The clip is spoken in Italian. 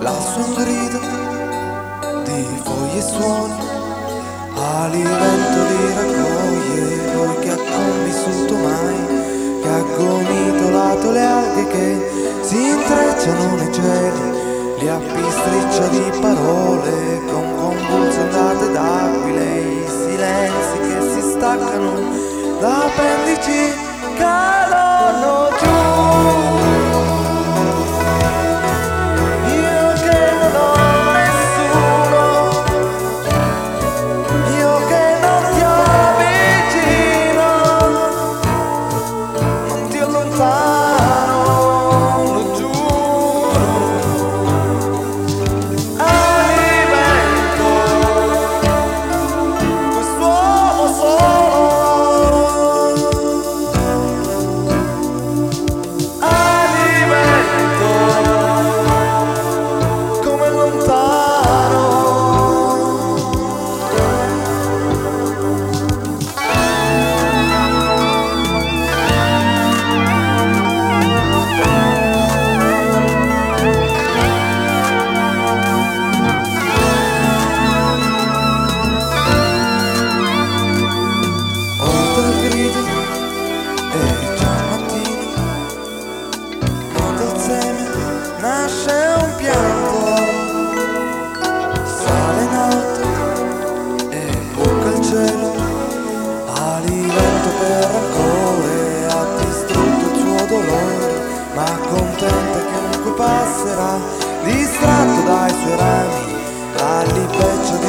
lasso un grido di foglie e suoni, ali vento li raccoglie, lui che ha convissuto mai, che ha gomitolato le alghe che si intrecciano nei cieli, li appistriccia di parole con convulse ondate d'aquile, i silenzi che si staccano da appendici nasce un pianto, sale in alto e bocca il cielo, ali vento per rancore, ha distrutto il suo dolore, ma contenta che comunque passerà, distratto dai suoi rami, all'ipeccio di